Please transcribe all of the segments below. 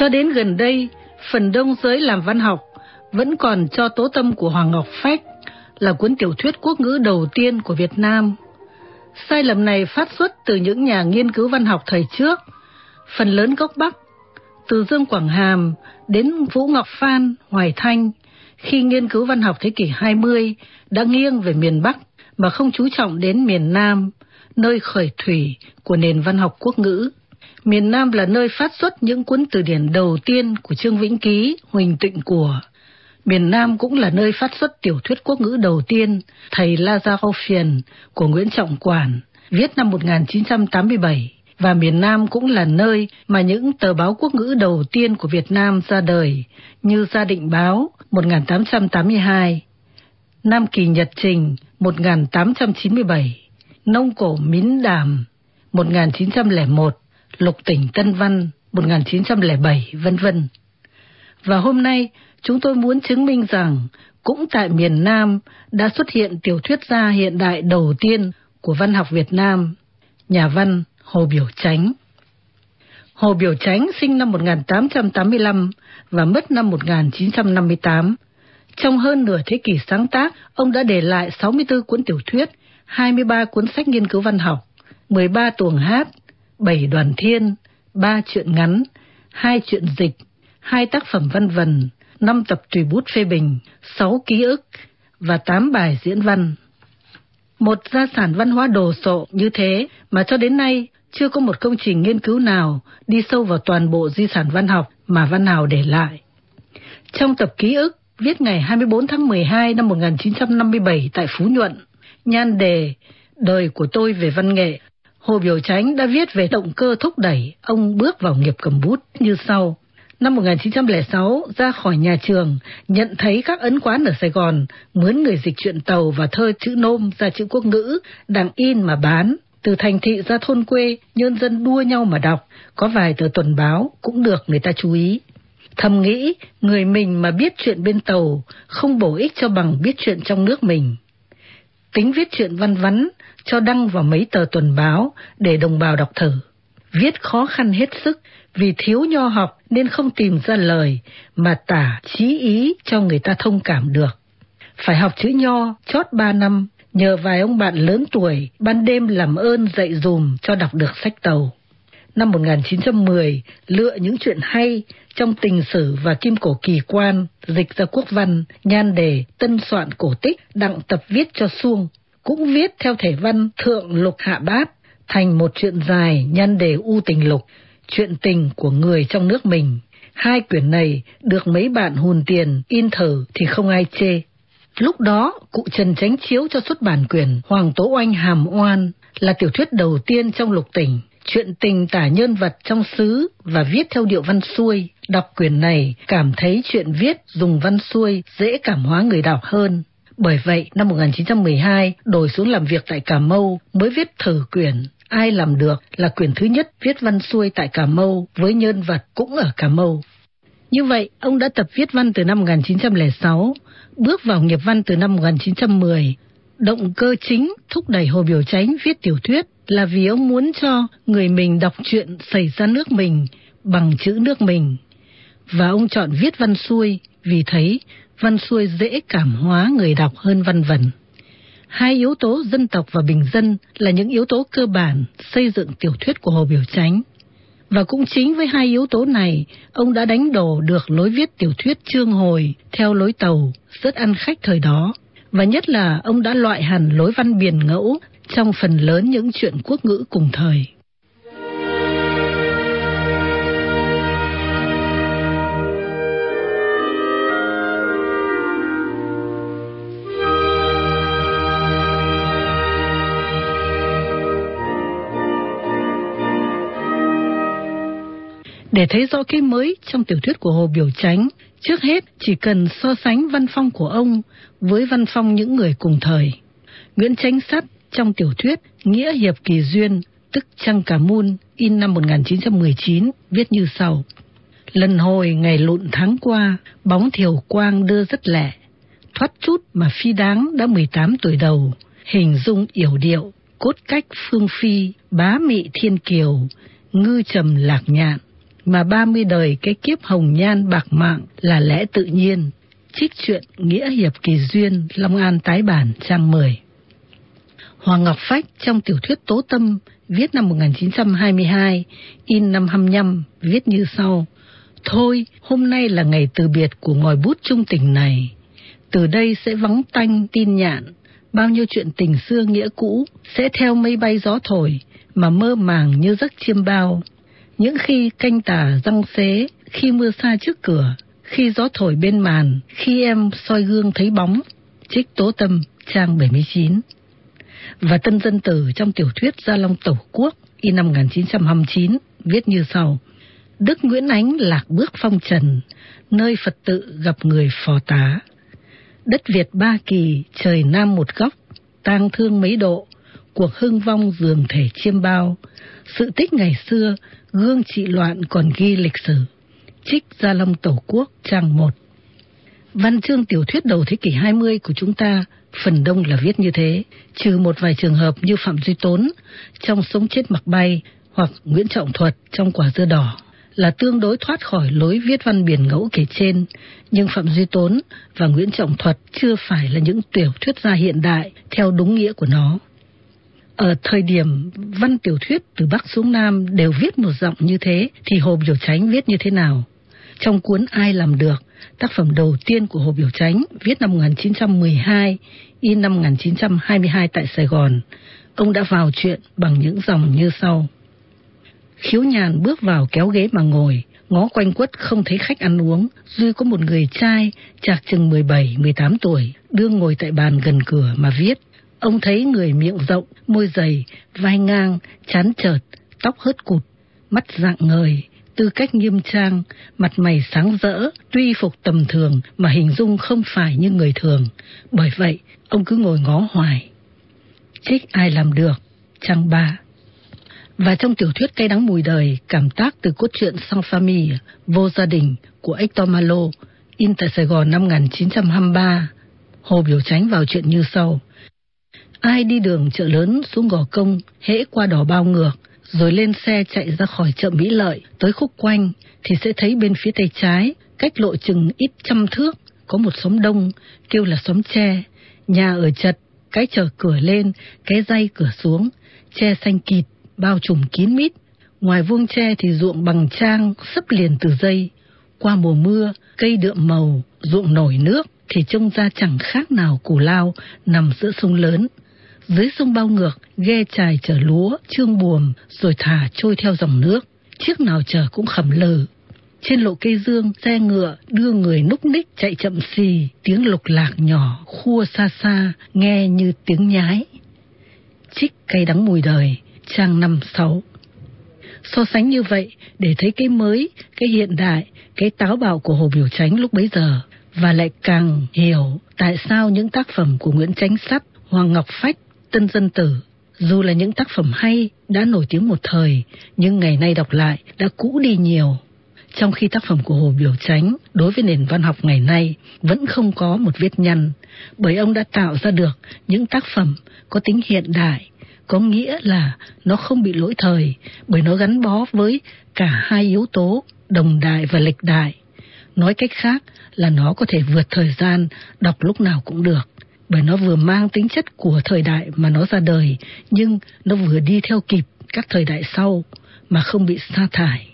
Cho đến gần đây, phần đông giới làm văn học vẫn còn cho tố tâm của Hoàng Ngọc Phách là cuốn tiểu thuyết quốc ngữ đầu tiên của Việt Nam. Sai lầm này phát xuất từ những nhà nghiên cứu văn học thời trước, phần lớn gốc Bắc, từ Dương Quảng Hàm đến Vũ Ngọc Phan, Hoài Thanh, khi nghiên cứu văn học thế kỷ 20 đã nghiêng về miền Bắc mà không chú trọng đến miền Nam, nơi khởi thủy của nền văn học quốc ngữ. Miền Nam là nơi phát xuất những cuốn từ điển đầu tiên của Trương Vĩnh Ký, Huỳnh Tịnh Của. Miền Nam cũng là nơi phát xuất tiểu thuyết quốc ngữ đầu tiên, Thầy Lazaro Phiền của Nguyễn Trọng Quản, viết năm 1987. Và miền Nam cũng là nơi mà những tờ báo quốc ngữ đầu tiên của Việt Nam ra đời, như Gia Định Báo 1882, Nam Kỳ Nhật Trình 1897, Nông Cổ Mín Đàm 1901, Lục tỉnh Tân Văn 1907, vân vân. Và hôm nay, chúng tôi muốn chứng minh rằng cũng tại miền Nam đã xuất hiện tiểu thuyết gia hiện đại đầu tiên của văn học Việt Nam, nhà văn Hồ Biểu Chánh. Hồ Biểu Chánh sinh năm 1885 và mất năm 1958. Trong hơn nửa thế kỷ sáng tác, ông đã để lại 64 cuốn tiểu thuyết, 23 cuốn sách nghiên cứu văn học, 13 tuồng hát, 7 đoàn thiên, 3 truyện ngắn, 2 truyện dịch, hai tác phẩm văn vần, năm tập tùy bút phê bình, sáu ký ức và tám bài diễn văn. Một gia sản văn hóa đồ sộ như thế mà cho đến nay chưa có một công trình nghiên cứu nào đi sâu vào toàn bộ di sản văn học mà văn hào để lại. Trong tập ký ức viết ngày 24 tháng 12 năm 1957 tại Phú Nhuận, nhan đề Đời của tôi về văn nghệ Hồ Biểu Chánh đã viết về động cơ thúc đẩy ông bước vào nghiệp cầm bút như sau. Năm 1906, ra khỏi nhà trường, nhận thấy các ấn quán ở Sài Gòn mướn người dịch truyện tàu và thơ chữ nôm ra chữ quốc ngữ, đặng in mà bán. Từ thành thị ra thôn quê, nhân dân đua nhau mà đọc, có vài tờ tuần báo cũng được người ta chú ý. Thầm nghĩ, người mình mà biết chuyện bên tàu, không bổ ích cho bằng biết chuyện trong nước mình. Tính viết chuyện văn vắn, cho đăng vào mấy tờ tuần báo để đồng bào đọc thử. Viết khó khăn hết sức vì thiếu nho học nên không tìm ra lời mà tả chí ý cho người ta thông cảm được. Phải học chữ nho chót ba năm, nhờ vài ông bạn lớn tuổi ban đêm làm ơn dạy dùm cho đọc được sách tàu. Năm 1910, lựa những chuyện hay trong tình sử và kim cổ kỳ quan, dịch ra quốc văn, nhan đề, tân soạn cổ tích, đặng tập viết cho xuông, cũng viết theo thể văn thượng lục hạ bát thành một chuyện dài nhân đề u tình lục, chuyện tình của người trong nước mình. Hai quyển này được mấy bạn hùn tiền in thử thì không ai chê. Lúc đó, cụ Trần Chánh Chiếu cho xuất bản quyển Hoàng Tố Oanh Hàm Oan là tiểu thuyết đầu tiên trong lục tỉnh, chuyện tình tả nhân vật trong xứ và viết theo điệu văn xuôi. Đọc quyển này cảm thấy chuyện viết dùng văn xuôi dễ cảm hóa người đọc hơn. Bởi vậy, năm 1912, đổi xuống làm việc tại Cà Mau mới viết thử quyển Ai làm được là quyển thứ nhất viết văn xuôi tại Cà Mau với nhân vật cũng ở Cà Mau. Như vậy, ông đã tập viết văn từ năm 1906, bước vào nghiệp văn từ năm 1910. Động cơ chính thúc đẩy Hồ Biểu Chánh viết tiểu thuyết là vì ông muốn cho người mình đọc chuyện xảy ra nước mình bằng chữ nước mình. Và ông chọn viết văn xuôi vì thấy văn xuôi dễ cảm hóa người đọc hơn văn vần. Hai yếu tố dân tộc và bình dân là những yếu tố cơ bản xây dựng tiểu thuyết của Hồ Biểu Chánh. Và cũng chính với hai yếu tố này, ông đã đánh đổ được lối viết tiểu thuyết trương hồi theo lối tàu, rất ăn khách thời đó. Và nhất là ông đã loại hẳn lối văn biển ngẫu trong phần lớn những chuyện quốc ngữ cùng thời. Để thấy rõ cái mới trong tiểu thuyết của Hồ Biểu Chánh, trước hết chỉ cần so sánh văn phong của ông với văn phong những người cùng thời. Nguyễn Chánh Sắt trong tiểu thuyết Nghĩa Hiệp Kỳ Duyên, tức Trăng Cà Mun, in năm 1919, viết như sau. Lần hồi ngày lụn tháng qua, bóng thiều quang đưa rất lẻ. Thoát chút mà phi đáng đã 18 tuổi đầu, hình dung yểu điệu, cốt cách phương phi, bá mị thiên kiều, ngư trầm lạc nhạn, mà ba mươi đời cái kiếp hồng nhan bạc mạng là lẽ tự nhiên. Trích truyện Nghĩa Hiệp Kỳ Duyên, Long An tái bản, trang 10. Hoàng Ngọc Phách trong tiểu thuyết Tố Tâm, viết năm 1922, in năm 25, viết như sau. Thôi, hôm nay là ngày từ biệt của ngòi bút trung tình này. Từ đây sẽ vắng tanh tin nhạn, bao nhiêu chuyện tình xưa nghĩa cũ sẽ theo mây bay gió thổi mà mơ màng như giấc chiêm bao. Những khi canh tà răng xế, khi mưa xa trước cửa, khi gió thổi bên màn, khi em soi gương thấy bóng. Trích Tố Tâm, trang 79 Và Tân Dân Tử trong tiểu thuyết Gia Long Tổ Quốc, y năm 1929, viết như sau. Đức Nguyễn Ánh lạc bước phong trần, nơi Phật tự gặp người phò tá. Đất Việt ba kỳ, trời Nam một góc, tang thương mấy độ, cuộc hưng vong dường thể chiêm bao. Sự tích ngày xưa, gương trị loạn còn ghi lịch sử. Trích Gia Long Tổ Quốc, trang 1 Văn chương tiểu thuyết đầu thế kỷ 20 của chúng ta phần đông là viết như thế, trừ một vài trường hợp như Phạm Duy Tốn trong Sống chết mặc bay hoặc Nguyễn Trọng Thuật trong Quả dưa đỏ là tương đối thoát khỏi lối viết văn biển ngẫu kể trên, nhưng Phạm Duy Tốn và Nguyễn Trọng Thuật chưa phải là những tiểu thuyết gia hiện đại theo đúng nghĩa của nó. Ở thời điểm văn tiểu thuyết từ Bắc xuống Nam đều viết một giọng như thế, thì Hồ Biểu Chánh viết như thế nào? Trong cuốn Ai làm được, tác phẩm đầu tiên của Hồ Biểu Chánh viết năm 1912, in năm 1922 tại Sài Gòn, ông đã vào chuyện bằng những dòng như sau. Khiếu nhàn bước vào kéo ghế mà ngồi, ngó quanh quất không thấy khách ăn uống, duy có một người trai, chạc chừng 17-18 tuổi, đương ngồi tại bàn gần cửa mà viết. Ông thấy người miệng rộng, môi dày, vai ngang, chán chợt, tóc hớt cụt, mắt dạng ngời, tư cách nghiêm trang, mặt mày sáng rỡ, tuy phục tầm thường mà hình dung không phải như người thường. Bởi vậy, ông cứ ngồi ngó hoài. Trích ai làm được, trang ba. Và trong tiểu thuyết Cây đắng mùi đời, cảm tác từ cốt truyện Sang Famille, Vô gia đình của Hector Malo, in tại Sài Gòn năm 1923, Hồ Biểu tránh vào chuyện như sau. Ai đi đường chợ lớn xuống gò công, hễ qua đỏ bao ngược, rồi lên xe chạy ra khỏi chợ Mỹ Lợi, tới khúc quanh, thì sẽ thấy bên phía tay trái, cách lộ chừng ít trăm thước, có một xóm đông, kêu là xóm tre. Nhà ở chật, cái chở cửa lên, cái dây cửa xuống, tre xanh kịt, bao trùm kín mít. Ngoài vuông tre thì ruộng bằng trang, sấp liền từ dây. Qua mùa mưa, cây đượm màu, ruộng nổi nước, thì trông ra chẳng khác nào củ lao nằm giữa sông lớn. Dưới sông bao ngược, ghe chài chở lúa, trương buồm, rồi thả trôi theo dòng nước. Chiếc nào chở cũng khẩm lờ. Trên lộ cây dương, xe ngựa đưa người núc ních chạy chậm xì, tiếng lục lạc nhỏ, khua xa xa, nghe như tiếng nhái. Trích cây đắng mùi đời, trang năm sáu. So sánh như vậy để thấy cái mới, cái hiện đại, cái táo bạo của Hồ Biểu Chánh lúc bấy giờ và lại càng hiểu tại sao những tác phẩm của Nguyễn Chánh Sắp, Hoàng Ngọc Phách, Tân Dân Tử dù là những tác phẩm hay đã nổi tiếng một thời nhưng ngày nay đọc lại đã cũ đi nhiều. Trong khi tác phẩm của Hồ Biểu Chánh đối với nền văn học ngày nay vẫn không có một vết nhăn bởi ông đã tạo ra được những tác phẩm có tính hiện đại có nghĩa là nó không bị lỗi thời bởi nó gắn bó với cả hai yếu tố đồng đại và lịch đại. Nói cách khác là nó có thể vượt thời gian, đọc lúc nào cũng được. Bởi nó vừa mang tính chất của thời đại mà nó ra đời, nhưng nó vừa đi theo kịp các thời đại sau mà không bị sa thải.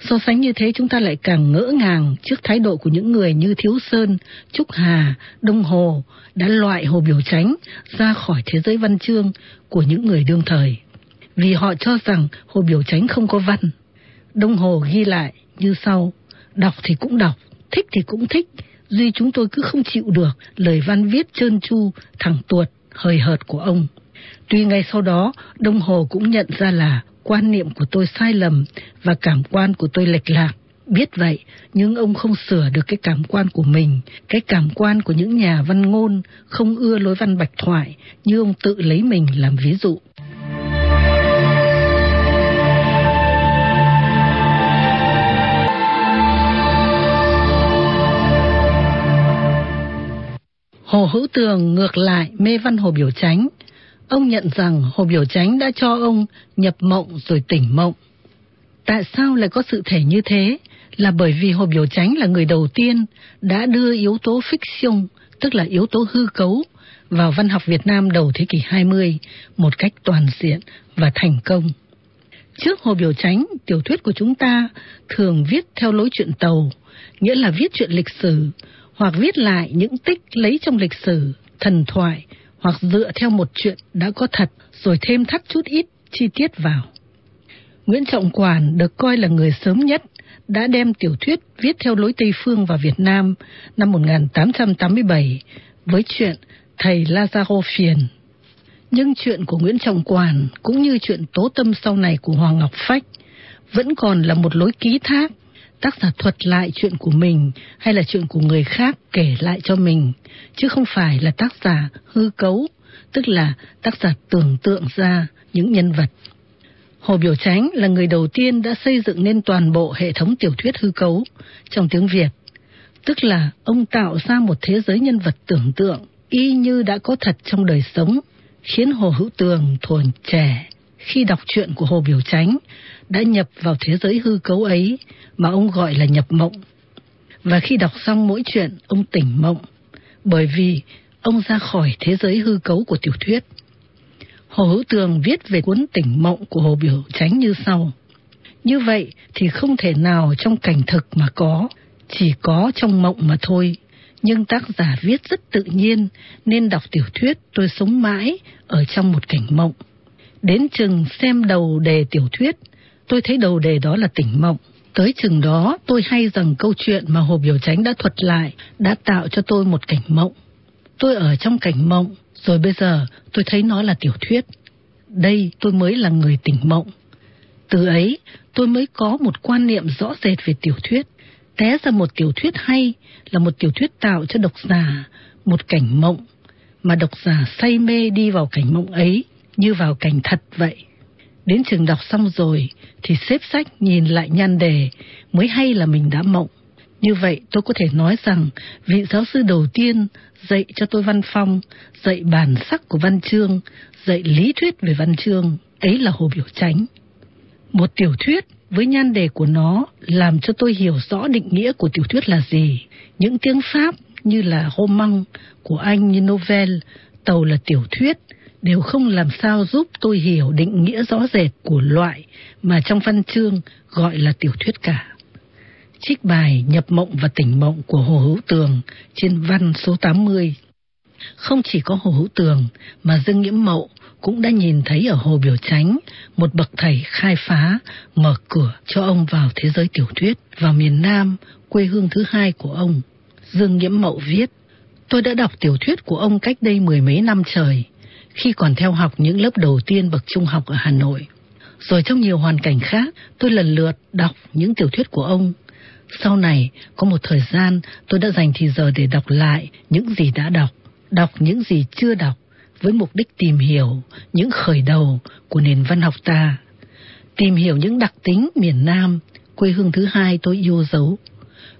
So sánh như thế chúng ta lại càng ngỡ ngàng trước thái độ của những người như Thiếu Sơn, Trúc Hà, Đông Hồ đã loại Hồ Biểu Chánh ra khỏi thế giới văn chương của những người đương thời. Vì họ cho rằng Hồ Biểu Chánh không có văn. Đông Hồ ghi lại như sau, đọc thì cũng đọc, thích thì cũng thích, duy chúng tôi cứ không chịu được lời văn viết trơn tru, thẳng tuột, hời hợt của ông. Tuy ngay sau đó, Đông Hồ cũng nhận ra là quan niệm của tôi sai lầm và cảm quan của tôi lệch lạc, Biết vậy, nhưng ông không sửa được cái cảm quan của mình, cái cảm quan của những nhà văn ngôn không ưa lối văn bạch thoại như ông tự lấy mình làm ví dụ. Hồ Hữu Tường ngược lại mê văn Hồ Biểu Chánh. Ông nhận rằng Hồ Biểu Chánh đã cho ông nhập mộng rồi tỉnh mộng. Tại sao lại có sự thể như thế? Là bởi vì Hồ Biểu Chánh là người đầu tiên đã đưa yếu tố fiction, tức là yếu tố hư cấu, vào văn học Việt Nam đầu thế kỷ 20 một cách toàn diện và thành công. Trước Hồ Biểu Chánh, tiểu thuyết của chúng ta thường viết theo lối chuyện tàu, nghĩa là viết chuyện lịch sử, hoặc viết lại những tích lấy trong lịch sử, thần thoại, hoặc dựa theo một chuyện đã có thật rồi thêm thắt chút ít chi tiết vào. Nguyễn Trọng Quản được coi là người sớm nhất đã đem tiểu thuyết viết theo lối Tây Phương vào Việt Nam năm 1887 với chuyện Thầy Lazaro Phiền. Nhưng chuyện của Nguyễn Trọng Quản cũng như chuyện tố tâm sau này của Hoàng Ngọc Phách vẫn còn là một lối ký thác tác giả thuật lại chuyện của mình hay là chuyện của người khác kể lại cho mình, chứ không phải là tác giả hư cấu, tức là tác giả tưởng tượng ra những nhân vật. Hồ Biểu Chánh là người đầu tiên đã xây dựng nên toàn bộ hệ thống tiểu thuyết hư cấu trong tiếng Việt, tức là ông tạo ra một thế giới nhân vật tưởng tượng y như đã có thật trong đời sống, khiến Hồ Hữu Tường thuần trẻ khi đọc truyện của Hồ Biểu Chánh đã nhập vào thế giới hư cấu ấy mà ông gọi là nhập mộng. Và khi đọc xong mỗi chuyện, ông tỉnh mộng, bởi vì ông ra khỏi thế giới hư cấu của tiểu thuyết. Hồ Hữu Tường viết về cuốn tỉnh mộng của Hồ Biểu tránh như sau. Như vậy thì không thể nào trong cảnh thực mà có, chỉ có trong mộng mà thôi. Nhưng tác giả viết rất tự nhiên, nên đọc tiểu thuyết tôi sống mãi ở trong một cảnh mộng. Đến chừng xem đầu đề tiểu thuyết, tôi thấy đầu đề đó là tỉnh mộng. Tới chừng đó tôi hay rằng câu chuyện mà Hồ Biểu Chánh đã thuật lại đã tạo cho tôi một cảnh mộng. Tôi ở trong cảnh mộng, rồi bây giờ tôi thấy nó là tiểu thuyết. Đây tôi mới là người tỉnh mộng. Từ ấy tôi mới có một quan niệm rõ rệt về tiểu thuyết. Té ra một tiểu thuyết hay là một tiểu thuyết tạo cho độc giả một cảnh mộng, mà độc giả say mê đi vào cảnh mộng ấy như vào cảnh thật vậy. Đến trường đọc xong rồi thì xếp sách nhìn lại nhan đề mới hay là mình đã mộng. Như vậy tôi có thể nói rằng vị giáo sư đầu tiên dạy cho tôi văn phong, dạy bản sắc của văn chương, dạy lý thuyết về văn chương, ấy là Hồ Biểu Chánh. Một tiểu thuyết với nhan đề của nó làm cho tôi hiểu rõ định nghĩa của tiểu thuyết là gì. Những tiếng Pháp như là roman của Anh như novel, tàu là tiểu thuyết, đều không làm sao giúp tôi hiểu định nghĩa rõ rệt của loại mà trong văn chương gọi là tiểu thuyết cả. Trích bài Nhập mộng và tỉnh mộng của Hồ Hữu Tường trên văn số 80. Không chỉ có Hồ Hữu Tường mà Dương Nghiễm Mậu cũng đã nhìn thấy ở Hồ Biểu Chánh một bậc thầy khai phá, mở cửa cho ông vào thế giới tiểu thuyết, vào miền Nam, quê hương thứ hai của ông. Dương Nghiễm Mậu viết, tôi đã đọc tiểu thuyết của ông cách đây mười mấy năm trời, khi còn theo học những lớp đầu tiên bậc trung học ở Hà Nội. Rồi trong nhiều hoàn cảnh khác, tôi lần lượt đọc những tiểu thuyết của ông. Sau này, có một thời gian tôi đã dành thì giờ để đọc lại những gì đã đọc, đọc những gì chưa đọc, với mục đích tìm hiểu những khởi đầu của nền văn học ta. Tìm hiểu những đặc tính miền Nam, quê hương thứ hai tôi yêu dấu.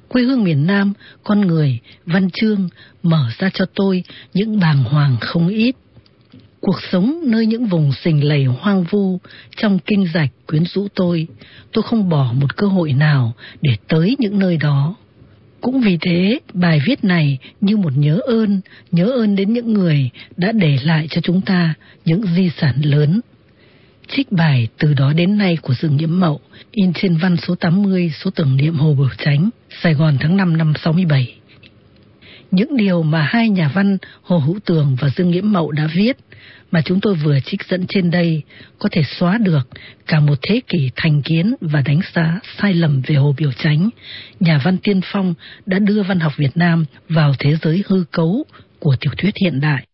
Quê hương miền Nam, con người, văn chương mở ra cho tôi những bàng hoàng không ít. Cuộc sống nơi những vùng sình lầy hoang vu trong kinh rạch quyến rũ tôi, tôi không bỏ một cơ hội nào để tới những nơi đó. Cũng vì thế, bài viết này như một nhớ ơn, nhớ ơn đến những người đã để lại cho chúng ta những di sản lớn. Trích bài từ đó đến nay của Dương Nhiễm Mậu, in trên văn số 80 số tưởng niệm Hồ Bửu Chánh, Sài Gòn tháng 5 năm 67. Những điều mà hai nhà văn Hồ Hữu Tường và Dương Nghiễm Mậu đã viết mà chúng tôi vừa trích dẫn trên đây có thể xóa được cả một thế kỷ thành kiến và đánh giá sai lầm về Hồ Biểu Chánh, nhà văn tiên phong đã đưa văn học Việt Nam vào thế giới hư cấu của tiểu thuyết hiện đại.